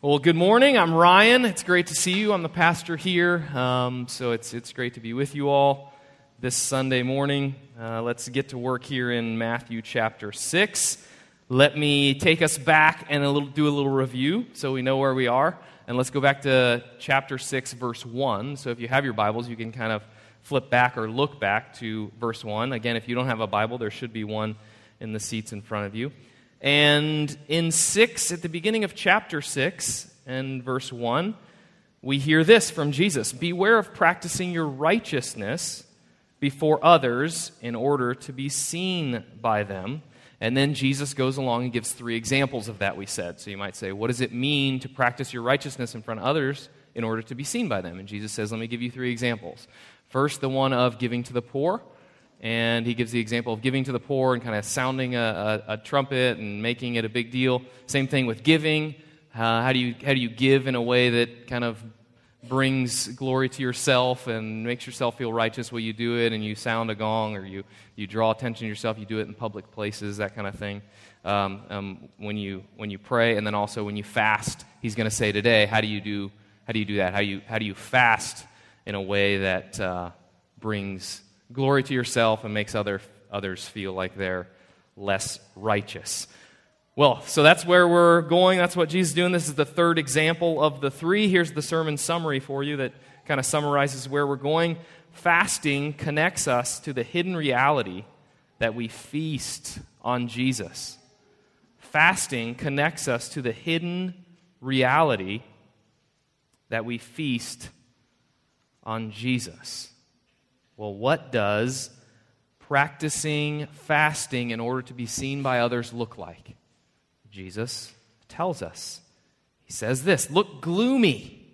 Well, good morning. I'm Ryan. It's great to see you. I'm the pastor here. Um, so it's, it's great to be with you all this Sunday morning. Uh, let's get to work here in Matthew chapter 6. Let me take us back and a little, do a little review so we know where we are. And let's go back to chapter 6, verse 1. So if you have your Bibles, you can kind of flip back or look back to verse 1. Again, if you don't have a Bible, there should be one in the seats in front of you. And in 6, at the beginning of chapter 6 and verse 1, we hear this from Jesus Beware of practicing your righteousness before others in order to be seen by them. And then Jesus goes along and gives three examples of that, we said. So you might say, What does it mean to practice your righteousness in front of others in order to be seen by them? And Jesus says, Let me give you three examples. First, the one of giving to the poor and he gives the example of giving to the poor and kind of sounding a, a, a trumpet and making it a big deal. Same thing with giving. Uh, how, do you, how do you give in a way that kind of brings glory to yourself and makes yourself feel righteous Will you do it and you sound a gong or you, you draw attention to yourself, you do it in public places, that kind of thing. Um, um, when, you, when you pray and then also when you fast, he's going to say today, how do you do, how do, you do that? How do you, how do you fast in a way that uh, brings glory to yourself and makes other, others feel like they're less righteous. Well, so that's where we're going. That's what Jesus is doing. This is the third example of the three. Here's the sermon summary for you that kind of summarizes where we're going. Fasting connects us to the hidden reality that we feast on Jesus. Fasting connects us to the hidden reality that we feast on Jesus. Well, what does practicing fasting in order to be seen by others look like? Jesus tells us. He says this Look gloomy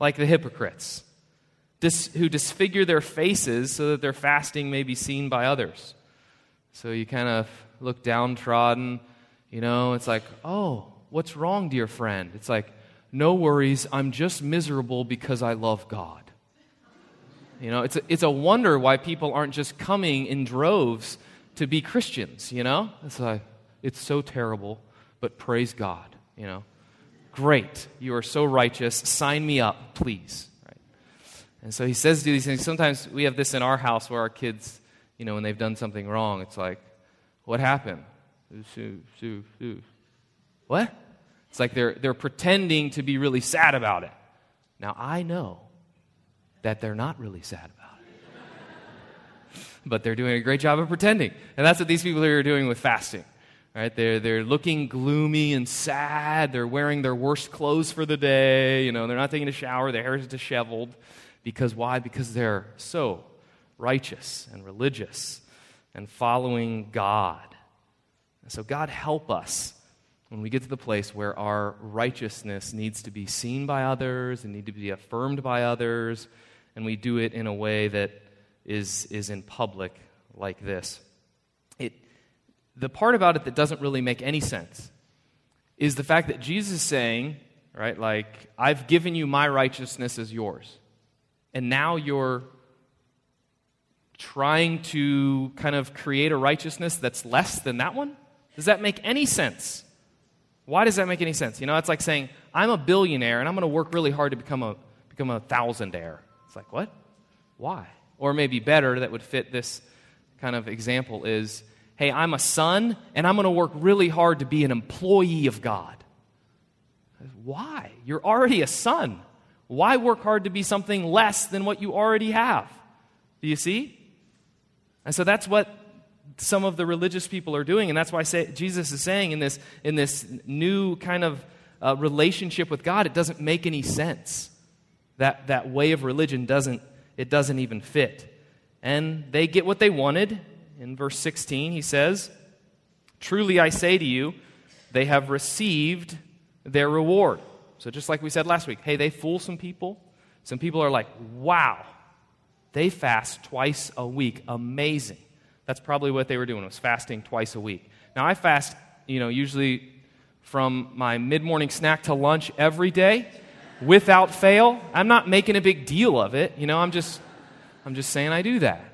like the hypocrites, who disfigure their faces so that their fasting may be seen by others. So you kind of look downtrodden, you know, it's like, oh, what's wrong, dear friend? It's like, no worries, I'm just miserable because I love God. You know, it's a, it's a wonder why people aren't just coming in droves to be Christians, you know? It's like, it's so terrible, but praise God, you know? Great. You are so righteous. Sign me up, please. Right? And so he says to these things. Sometimes we have this in our house where our kids, you know, when they've done something wrong, it's like, what happened? What? It's like they're, they're pretending to be really sad about it. Now, I know that they're not really sad about it. but they're doing a great job of pretending. And that's what these people here are doing with fasting. Right? They're, they're looking gloomy and sad. They're wearing their worst clothes for the day. You know, they're not taking a shower. Their hair is disheveled. Because why? Because they're so righteous and religious and following God. And so, God, help us when we get to the place where our righteousness needs to be seen by others and need to be affirmed by others and we do it in a way that is, is in public like this. It, the part about it that doesn't really make any sense is the fact that Jesus is saying, right, like, I've given you my righteousness as yours. And now you're trying to kind of create a righteousness that's less than that one? Does that make any sense? Why does that make any sense? You know, it's like saying, I'm a billionaire and I'm going to work really hard to become a, become a thousandaire. It's like, what? Why? Or maybe better, that would fit this kind of example is hey, I'm a son, and I'm going to work really hard to be an employee of God. Why? You're already a son. Why work hard to be something less than what you already have? Do you see? And so that's what some of the religious people are doing, and that's why say, Jesus is saying in this, in this new kind of uh, relationship with God, it doesn't make any sense that, that way of religion doesn't, it doesn't even fit. And they get what they wanted. In verse 16, he says, Truly I say to you, they have received their reward. So, just like we said last week, hey, they fool some people. Some people are like, wow, they fast twice a week. Amazing. That's probably what they were doing, was fasting twice a week. Now, I fast, you know, usually from my mid morning snack to lunch every day without fail. I'm not making a big deal of it. You know, I'm just, I'm just saying I do that.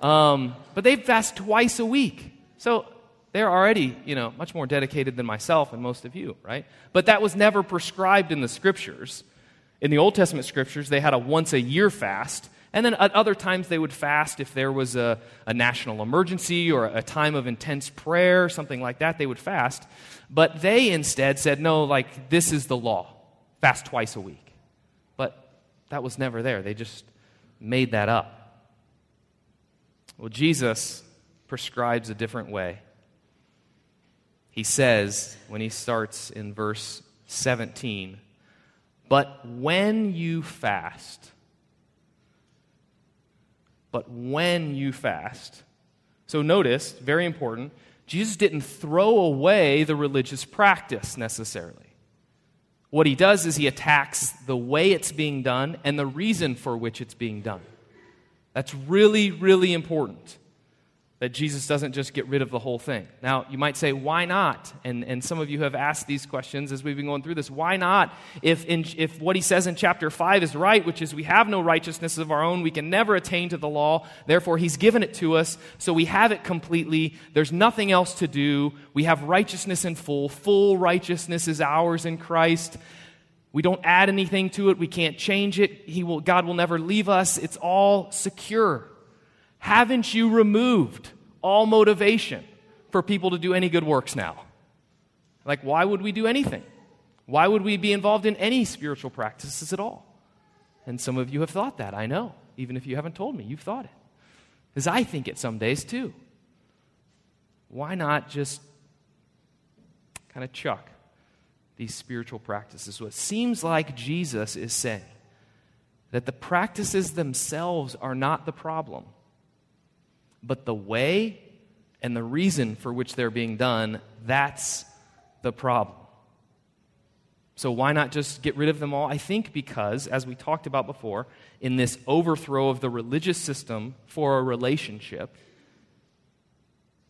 Um, but they fast twice a week. So They're already, you know, much more dedicated than myself and most of you, right? But that was never prescribed in the scriptures. In the Old Testament scriptures, they had a once a year fast. And then at other times, they would fast if there was a, a national emergency or a time of intense prayer, something like that, they would fast. But they instead said, no, like, this is the law fast twice a week. But that was never there. They just made that up. Well, Jesus prescribes a different way he says when he starts in verse 17, But when you fast, but when you fast. So notice, very important, Jesus didn't throw away the religious practice necessarily. What he does is he attacks the way it's being done and the reason for which it's being done. That's really, really important that Jesus doesn't just get rid of the whole thing. Now, you might say, why not? And, and some of you have asked these questions as we've been going through this. Why not? If, in, if what he says in chapter 5 is right, which is we have no righteousness of our own, we can never attain to the law, therefore he's given it to us, so we have it completely. There's nothing else to do. We have righteousness in full. Full righteousness is ours in Christ. We don't add anything to it. We can't change it. He will, God will never leave us. It's all secure. Haven't you removed all motivation for people to do any good works now? Like, why would we do anything? Why would we be involved in any spiritual practices at all? And some of you have thought that, I know. Even if you haven't told me, you've thought it. Because I think it some days too. Why not just kind of chuck these spiritual practices? What seems like Jesus is saying that the practices themselves are not the problem but the way and the reason for which they're being done, that's the problem. So, why not just get rid of them all? I think because, as we talked about before, in this overthrow of the religious system for a relationship,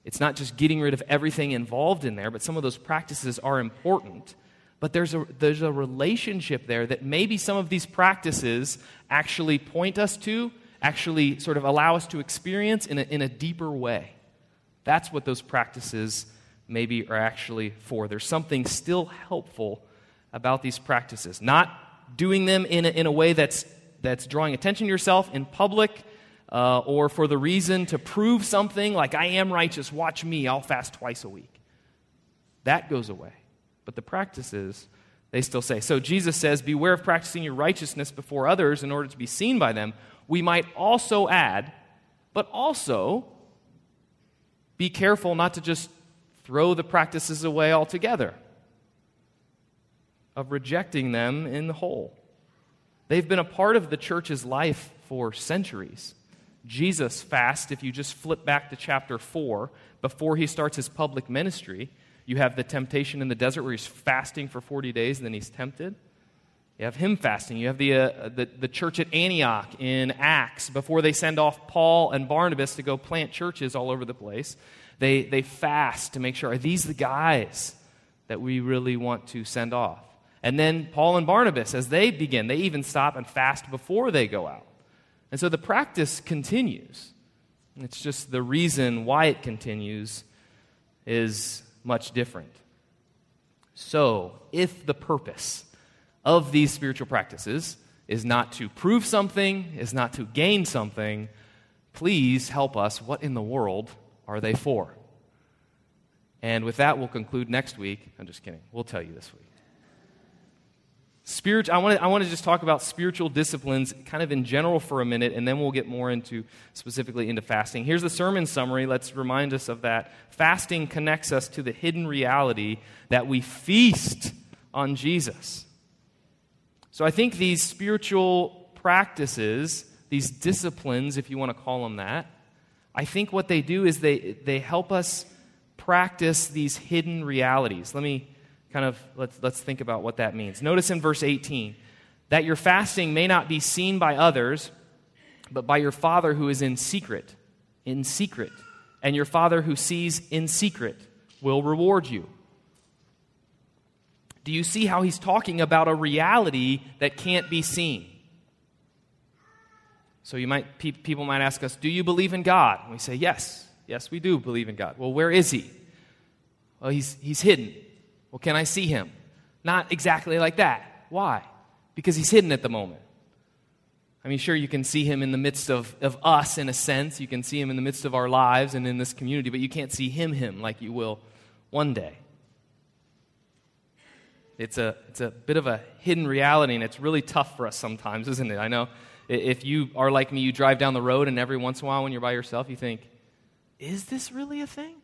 it's not just getting rid of everything involved in there, but some of those practices are important. But there's a, there's a relationship there that maybe some of these practices actually point us to actually sort of allow us to experience in a, in a deeper way. That's what those practices maybe are actually for. There's something still helpful about these practices. Not doing them in a, in a way that's, that's drawing attention to yourself in public uh, or for the reason to prove something like, I am righteous, watch me, I'll fast twice a week. That goes away. But the practices, they still say. So Jesus says, Beware of practicing your righteousness before others in order to be seen by them we might also add, but also be careful not to just throw the practices away altogether, of rejecting them in the whole. They've been a part of the church's life for centuries. Jesus fast, if you just flip back to chapter 4, before he starts his public ministry, you have the temptation in the desert where he's fasting for 40 days and then he's tempted. You have him fasting. You have the, uh, the, the church at Antioch in Acts before they send off Paul and Barnabas to go plant churches all over the place. They, they fast to make sure are these the guys that we really want to send off? And then Paul and Barnabas, as they begin, they even stop and fast before they go out. And so the practice continues. It's just the reason why it continues is much different. So, if the purpose of these spiritual practices is not to prove something, is not to gain something. Please help us. What in the world are they for? And with that, we'll conclude next week. I'm just kidding. We'll tell you this week. Spirit, I want to I want to just talk about spiritual disciplines kind of in general for a minute, and then we'll get more into specifically into fasting. Here's the sermon summary. Let's remind us of that. Fasting connects us to the hidden reality that we feast on Jesus. So I think these spiritual practices, these disciplines, if you want to call them that, I think what they do is they, they help us practice these hidden realities. Let me kind of let's, let's think about what that means. Notice in verse 18 that your fasting may not be seen by others, but by your Father who is in secret. In secret. And your Father who sees in secret will reward you. Do you see how he's talking about a reality that can't be seen? So you might, pe- people might ask us, Do you believe in God? And we say, Yes, yes, we do believe in God. Well, where is he? Well, he's, he's hidden. Well, can I see him? Not exactly like that. Why? Because he's hidden at the moment. I mean, sure, you can see him in the midst of, of us in a sense. You can see him in the midst of our lives and in this community, but you can't see him, him, like you will one day. It's a, it's a bit of a hidden reality, and it's really tough for us sometimes, isn't it? I know if you are like me, you drive down the road, and every once in a while when you're by yourself, you think, is this really a thing?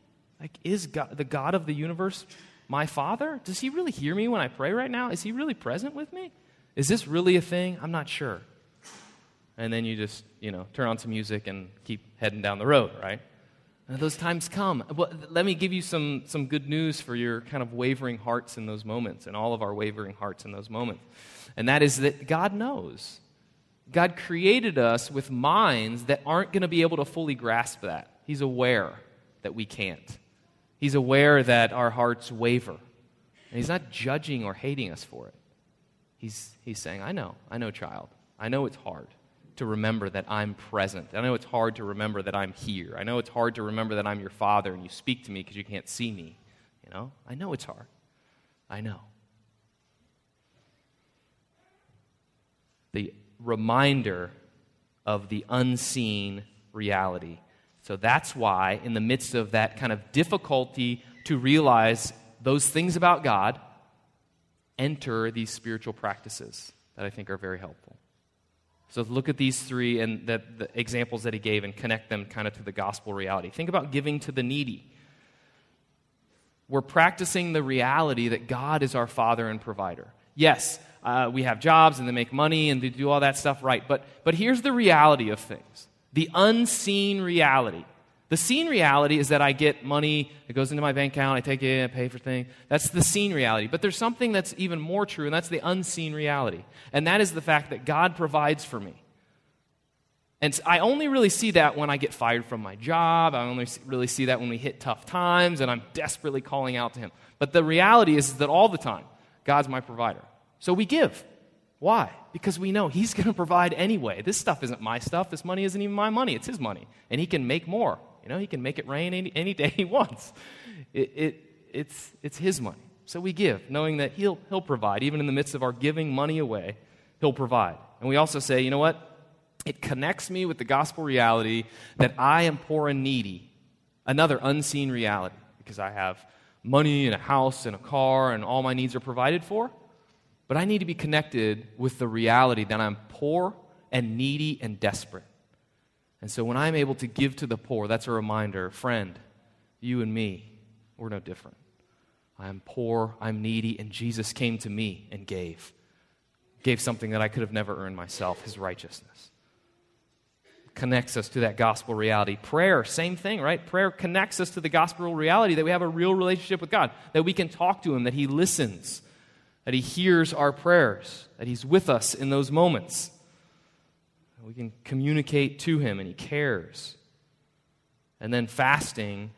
Like, is God, the God of the universe my Father? Does He really hear me when I pray right now? Is He really present with me? Is this really a thing? I'm not sure and then you just, you know, turn on some music and keep heading down the road, right? And those times come. Well, let me give you some, some good news for your kind of wavering hearts in those moments, and all of our wavering hearts in those moments. And that is that God knows. God created us with minds that aren't going to be able to fully grasp that. He's aware that we can't. He's aware that our hearts waver. And He's not judging or hating us for it. He's, he's saying, I know, I know, child. I know it's hard to remember that I'm present. I know it's hard to remember that I'm here. I know it's hard to remember that I'm your father and you speak to me because you can't see me. You know? I know it's hard. I know. The reminder of the unseen reality. So that's why, in the midst of that kind of difficulty to realize those things about God, enter these spiritual practices that I think are very helpful. So look at these three and the, the examples that he gave and connect them kind of to the gospel reality. Think about giving to the needy. We're practicing the reality that God is our Father and provider. Yes, uh, we have jobs and they make money and they do all that stuff right, but, but here's the reality of things the unseen reality. The seen reality is that I get money, it goes into my bank account, I take it, I pay for things. That's the seen reality. But there's something that's even more true, and that's the unseen reality. And that is the fact that God provides for me. And I only really see that when I get fired from my job. I only really see that when we hit tough times and I'm desperately calling out to Him. But the reality is that all the time, God's my provider. So we give. Why? Because we know He's going to provide anyway. This stuff isn't my stuff. This money isn't even my money. It's His money. And He can make more. You know, he can make it rain any, any day he wants. It, it, it's, it's his money. So we give, knowing that he'll, he'll provide. Even in the midst of our giving money away, he'll provide. And we also say, you know what? It connects me with the gospel reality that I am poor and needy, another unseen reality, because I have money and a house and a car and all my needs are provided for. But I need to be connected with the reality that I'm poor and needy and desperate. And so when I'm able to give to the poor, that's a reminder friend, you and me, we're no different. I'm poor, I'm needy, and Jesus came to me and gave. Gave something that I could have never earned myself, his righteousness. Connects us to that gospel reality. Prayer, same thing, right? Prayer connects us to the gospel reality that we have a real relationship with God, that we can talk to him, that he listens, that he hears our prayers, that he's with us in those moments. We can communicate to Him and He cares. And then fasting,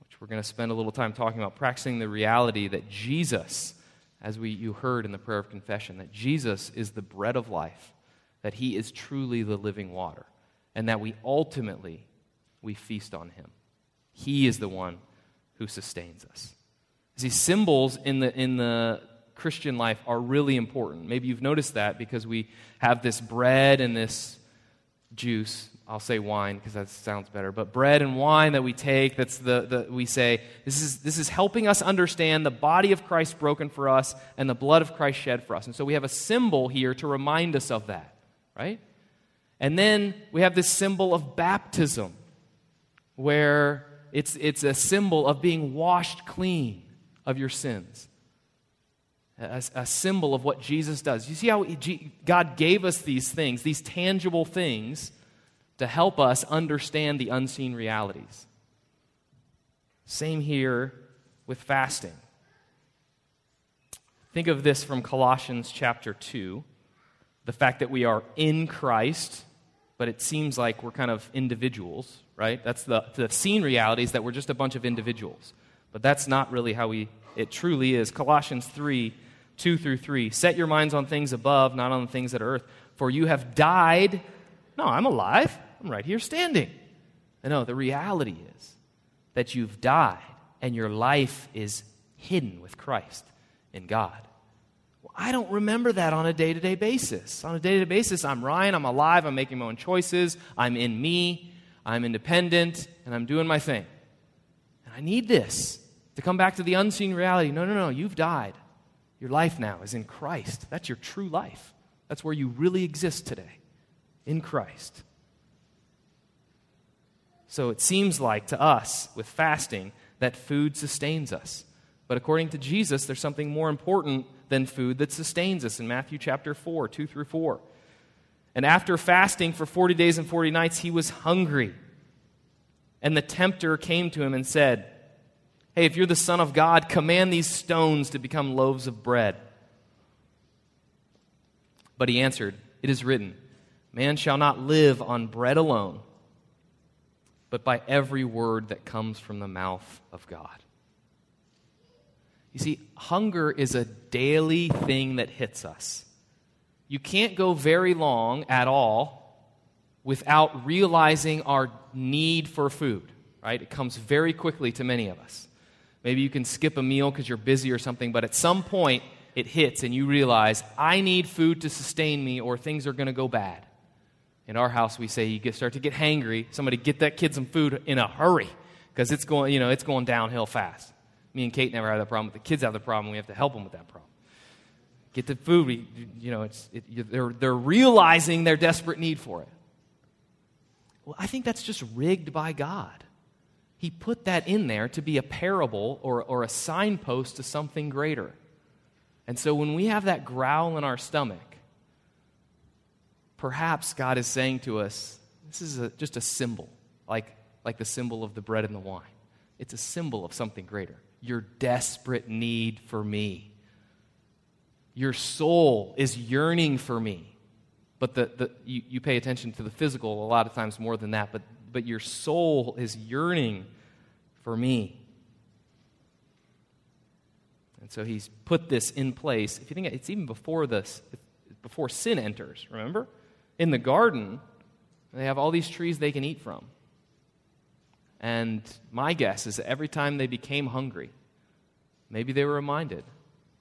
which we're going to spend a little time talking about, practicing the reality that Jesus, as we, you heard in the prayer of confession, that Jesus is the bread of life, that He is truly the living water, and that we ultimately we feast on Him. He is the one who sustains us. See, symbols in the, in the Christian life are really important. Maybe you've noticed that because we have this bread and this juice. I'll say wine because that sounds better. But bread and wine that we take, that's the, the we say, this is, this is helping us understand the body of Christ broken for us and the blood of Christ shed for us. And so we have a symbol here to remind us of that, right? And then we have this symbol of baptism, where it's, it's a symbol of being washed clean of your sins a, a, symbol of what Jesus does. You see how God gave us these things, these tangible things, to help us understand the unseen realities. Same here with fasting. Think of this from Colossians chapter 2 the fact that we are in Christ, but it seems like we're kind of individuals, right? That's the, the seen reality is that we're just a bunch of individuals. But that's not really how we, it truly is. Colossians 3 2 through 3. Set your minds on things above, not on the things that are earth. For you have died. No, I'm alive. I'm right here standing. I know the reality is that you've died. and your life is hidden with Christ in God. Well, I don't remember that on a day to day basis. On a day to day basis, I'm Ryan, I'm alive, I'm making my own choices, I'm in me, I'm independent, and I'm doing my thing. And I need this to come back to the unseen reality. No, no, no, you've died. Your life now is in Christ. That's your true life. That's where you really exist today, in Christ. So it seems like to us with fasting that food sustains us. But according to Jesus, there's something more important than food that sustains us in Matthew chapter 4, 2 through 4. And after fasting for 40 days and 40 nights, he was hungry. And the tempter came to him and said, Hey, if you're the Son of God, command these stones to become loaves of bread. But he answered, It is written, Man shall not live on bread alone but by every word that comes from the mouth of God. You see, hunger is a daily thing that hits us. You can't go very long at all without realizing our need for food, right? It comes very quickly to many of us. Maybe you can skip a meal because you're busy or something, but at some point it hits and you realize, I need food to sustain me or things are going to go bad. In our house, we say you start to get hangry. Somebody get that kid some food in a hurry because it's going, you know, it's going downhill fast. Me and Kate never have that problem, but the kids have the problem. We have to help them with that problem. Get the food. We, you know, it's, it, they're, they're realizing their desperate need for it. Well, I think that's just rigged by God. He put that in there to be a parable or, or a signpost to something greater. And so when we have that growl in our stomach, perhaps God is saying to us, this is a, just a symbol, like, like the symbol of the bread and the wine. It's a symbol of something greater. Your desperate need for me. Your soul is yearning for me. But the, the, you, you pay attention to the physical a lot of times more than that, but, but your soul is yearning for me. And so he's put this in place. If you think it's even before this, before sin enters, remember? in the garden, they have all these trees they can eat from. And my guess is that every time they became hungry, maybe they were reminded,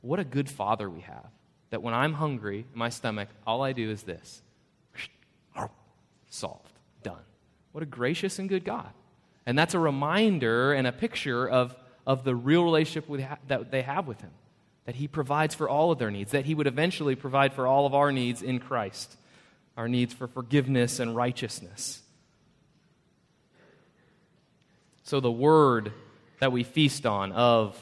what a good father we have. That when I'm hungry in my stomach, all I do is this solved, done. What a gracious and good God. And that's a reminder and a picture of, of the real relationship ha- that they have with Him. That He provides for all of their needs, that He would eventually provide for all of our needs in Christ our needs for forgiveness and righteousness. So, the word that we feast on of,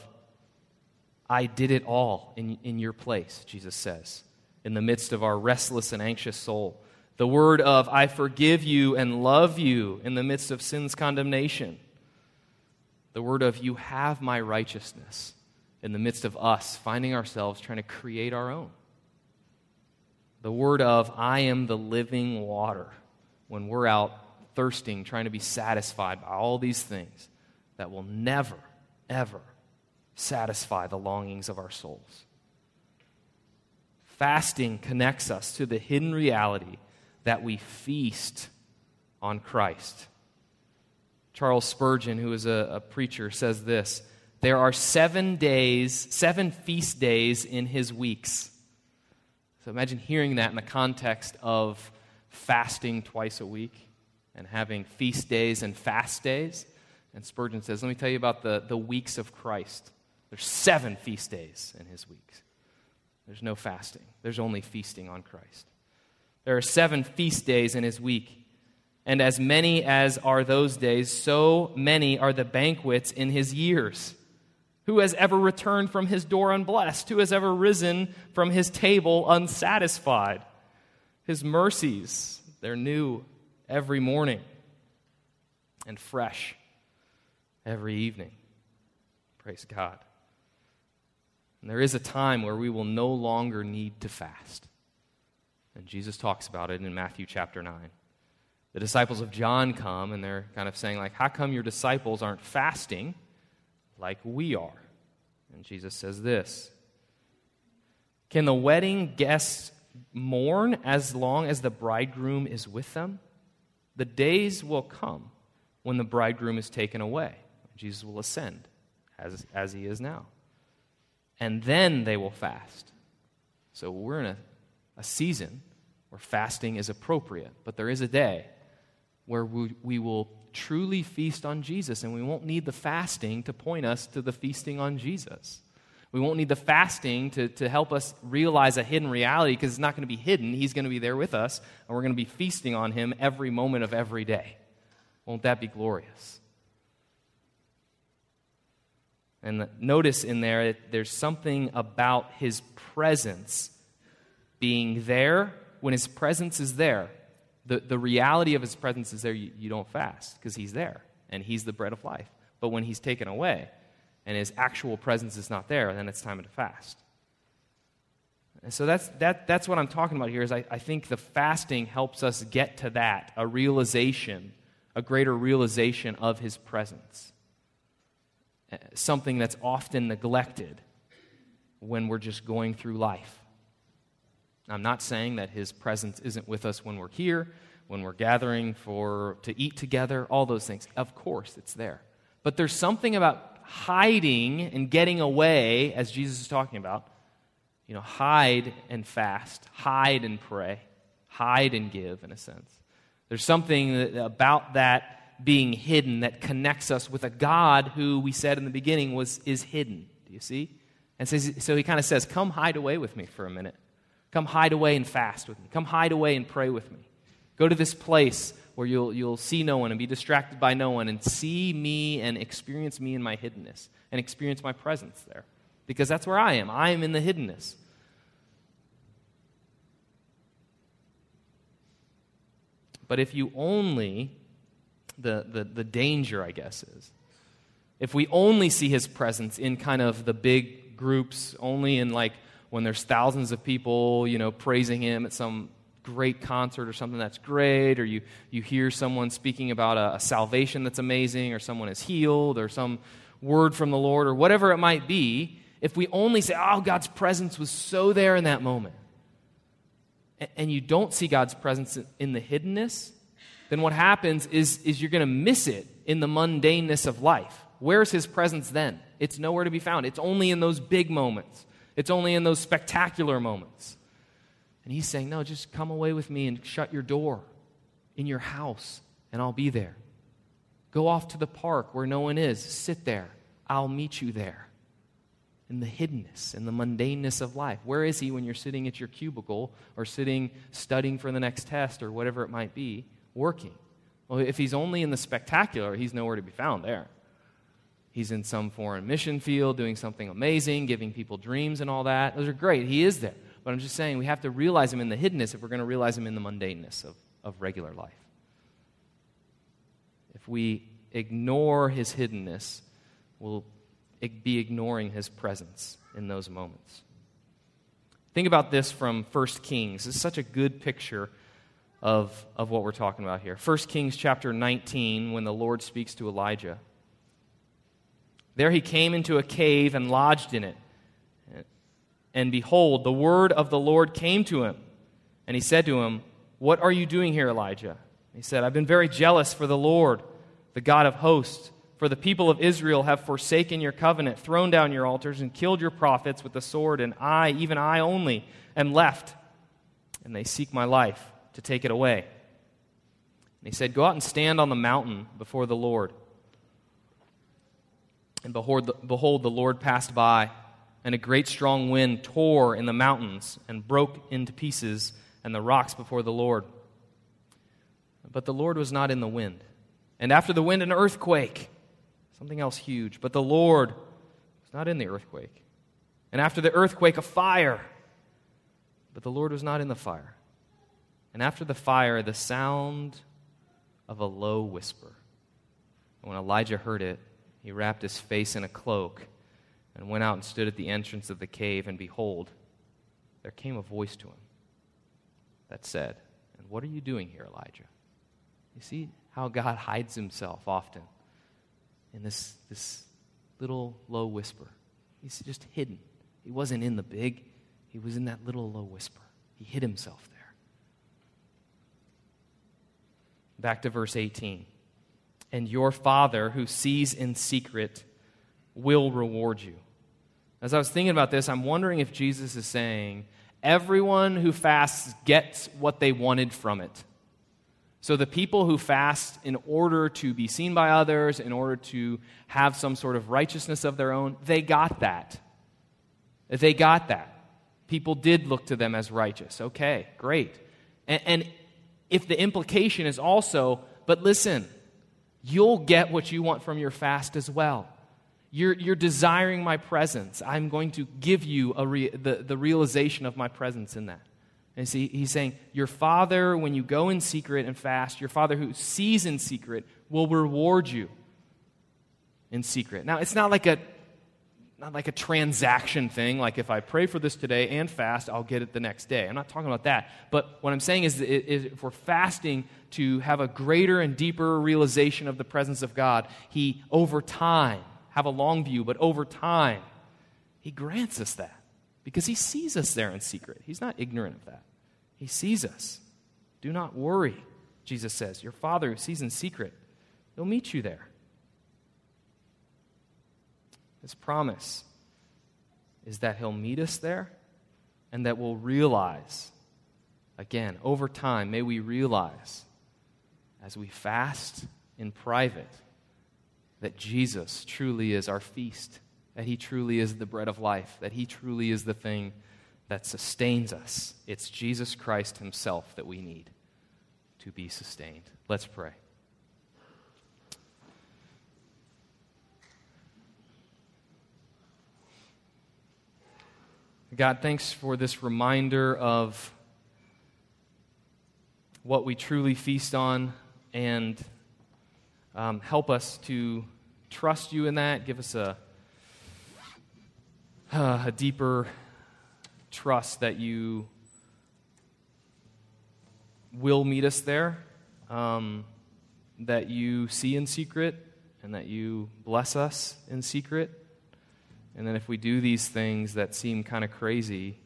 I did it all in, in your place, Jesus says, in the midst of our restless and anxious soul. The word of, I forgive you and love you in the midst of sin's condemnation. The word of, you have my righteousness in the midst of us finding ourselves trying to create our own. The word of, I am the living water, when we're out thirsting, trying to be satisfied by all these things that will never, ever satisfy the longings of our souls. Fasting connects us to the hidden reality that we feast on Christ. Charles Spurgeon, who is a, a, preacher, says this There are seven days, seven feast days in his weeks. So imagine hearing that in the context of fasting twice a week and having feast days and fast days. And Spurgeon says, Let me tell you about the, the weeks of Christ. There's seven feast days in his weeks. There's no fasting, there's only feasting on Christ. There are seven feast days in his week. And as many as are those days, so many are the banquets in his years. Who has ever returned from his door unblessed? Who has ever risen from his table unsatisfied? His mercies, they're new every morning and fresh every evening. Praise God. And there is a time where we will no longer need to fast. And Jesus talks about it in Matthew chapter 9. The disciples of John come and they're kind of saying, like, how come your disciples aren't fasting? like we are. And Jesus says this Can the wedding guests mourn as long as the bridegroom is with them? The days will come when the bridegroom is taken away. Jesus will ascend as, as he is now. And then they will fast. So we're in a, a season where fasting is appropriate, but there is a day where we, we will truly feast on Jesus, and we won't need the fasting to point us to the feasting on Jesus. We won't need the fasting to, to help us realize a hidden reality because it's not going to be hidden. He's going to be there with us, and we're going to be feasting on Him every moment of every day. Won't that be glorious? And notice in there, there's something about His presence being there. When His presence is there, the, the reality of His presence is there, you, you don't fast because He's there and He's the bread of life. But when He's taken away, and his actual presence is not there, then it's time to fast. And so that's, that, that's what I'm talking about here is I, I think the fasting helps us get to that, a realization, a greater realization of his presence. Uh, something that's often neglected when we're just going through life. I'm not saying that his presence isn't with us when we're here, when we're gathering for to eat together, all those things. Of course, it's there. But there's something about hiding and getting away, as Jesus is talking about, you know, hide and fast, hide and pray, hide and give, in a sense. There's something that, about that being hidden that connects us with a God who we said in the beginning was is hidden. Do you see? And so, so he kind of says, Come hide away with me for a minute. Come hide away and fast with me. Come hide away and pray with me. Go to this place where you'll, you'll see no one and be distracted by no one and see me and experience me in my hiddenness and experience my presence there. Because that's where I am. I am in the hiddenness. But if you only, the, the, the danger, I guess, is, if we only see his presence in kind of the big groups, only in like when there's thousands of people, you know, praising him at some great concert or something that's great, or you, you hear someone speaking about a, a salvation that's amazing, or someone is healed, or some word from the Lord, or whatever it might be, if we only say, oh, God's presence was so there in that moment, and, you don't see God's presence in the hiddenness, then what happens is, is you're going to miss it in the mundaneness of life. Where's his presence then? It's nowhere to be found. It's only in those big moments. It's only in those spectacular moments. And he's saying, No, just come away with me and shut your door in your house, and I'll be there. Go off to the park where no one is. Sit there. I'll meet you there. In the hiddenness, in the mundaneness of life. Where is he when you're sitting at your cubicle or sitting studying for the next test or whatever it might be, working? Well, if he's only in the spectacular, he's nowhere to be found there. He's in some foreign mission field doing something amazing, giving people dreams and all that. Those are great. He is there. But I'm just saying we have to realize him in the hiddenness if we're going to realize him in the mundaneness of, of regular life. If we ignore his hiddenness, we'll be ignoring his presence in those moments. Think about this from 1 Kings. It's such a good picture of, of what we're talking about here. 1 Kings chapter 19, when the Lord speaks to Elijah. There he came into a cave and lodged in it. And behold, the word of the Lord came to him. And he said to him, What are you doing here, Elijah? He said, I've been very jealous for the Lord, the God of hosts. For the people of Israel have forsaken your covenant, thrown down your altars, and killed your prophets with the sword, and I, even I only, am left. And they seek my life to take it away. And he said, Go out and stand on the mountain before the Lord. And behold, the, behold, the Lord passed by and a great strong wind tore in the mountains and broke into pieces and the rocks before the Lord. But the Lord was not in the wind. And after the wind, an earthquake, something else huge. But the Lord was not in the earthquake. And after the earthquake, a fire. But the Lord was not in the fire. And after the fire, the sound of a low whisper. And when Elijah heard it, he wrapped his face in a cloak and went out and stood at the entrance of the cave, and behold, there came a voice to him that said, And what are you doing here, Elijah? You see how God hides himself often in this, this little low whisper. He's just hidden. He wasn't in the big, he was in that little low whisper. He hid himself there. Back to verse 18. And your Father who sees in secret will reward you. As I was thinking about this, I'm wondering if Jesus is saying, everyone who fasts gets what they wanted from it. So the people who fast in order to be seen by others, in order to have some sort of righteousness of their own, they got that. They got that. People did look to them as righteous. Okay, great. And, and if the implication is also, but listen, you'll get what you want from your fast as well. You're, you're desiring my presence. I'm going to give you a re, the, the realization of my presence in that. And see, he's saying, Your Father, when you go in secret and fast, your Father who sees in secret will reward you in secret. Now, it's not like a not like a transaction thing, like if I pray for this today and fast, I'll get it the next day. I'm not talking about that. But what I'm saying is, is if we're fasting to have a greater and deeper realization of the presence of God, He, over time, have a long view, but over time, He grants us that because He sees us there in secret. He's not ignorant of that. He sees us. Do not worry, Jesus says. Your Father who sees in secret, He'll meet you there. His promise is that He'll meet us there and that we'll realize, again, over time, may we realize as we fast in private that Jesus truly is our feast, that He truly is the bread of life, that He truly is the thing that sustains us. It's Jesus Christ Himself that we need to be sustained. Let's pray. God, thanks for this reminder of what we truly feast on and um, help us to trust you in that. Give us a, uh, a deeper trust that you will meet us there, um, that you see in secret, and that you bless us in secret. And then if we do these things that seem kind of crazy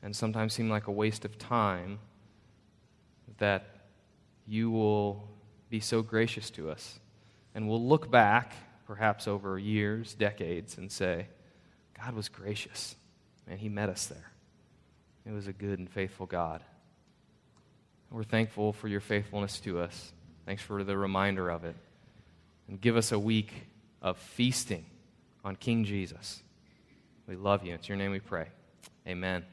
and sometimes seem like a waste of time, that you will be so gracious to us. And we'll look back, perhaps over years, decades, and say, God was gracious. And He met us there. It was a good and faithful God. We're thankful for your faithfulness to us. Thanks for the reminder of it. And give us a week of feasting on King Jesus. We love you. It's your name we pray. Amen.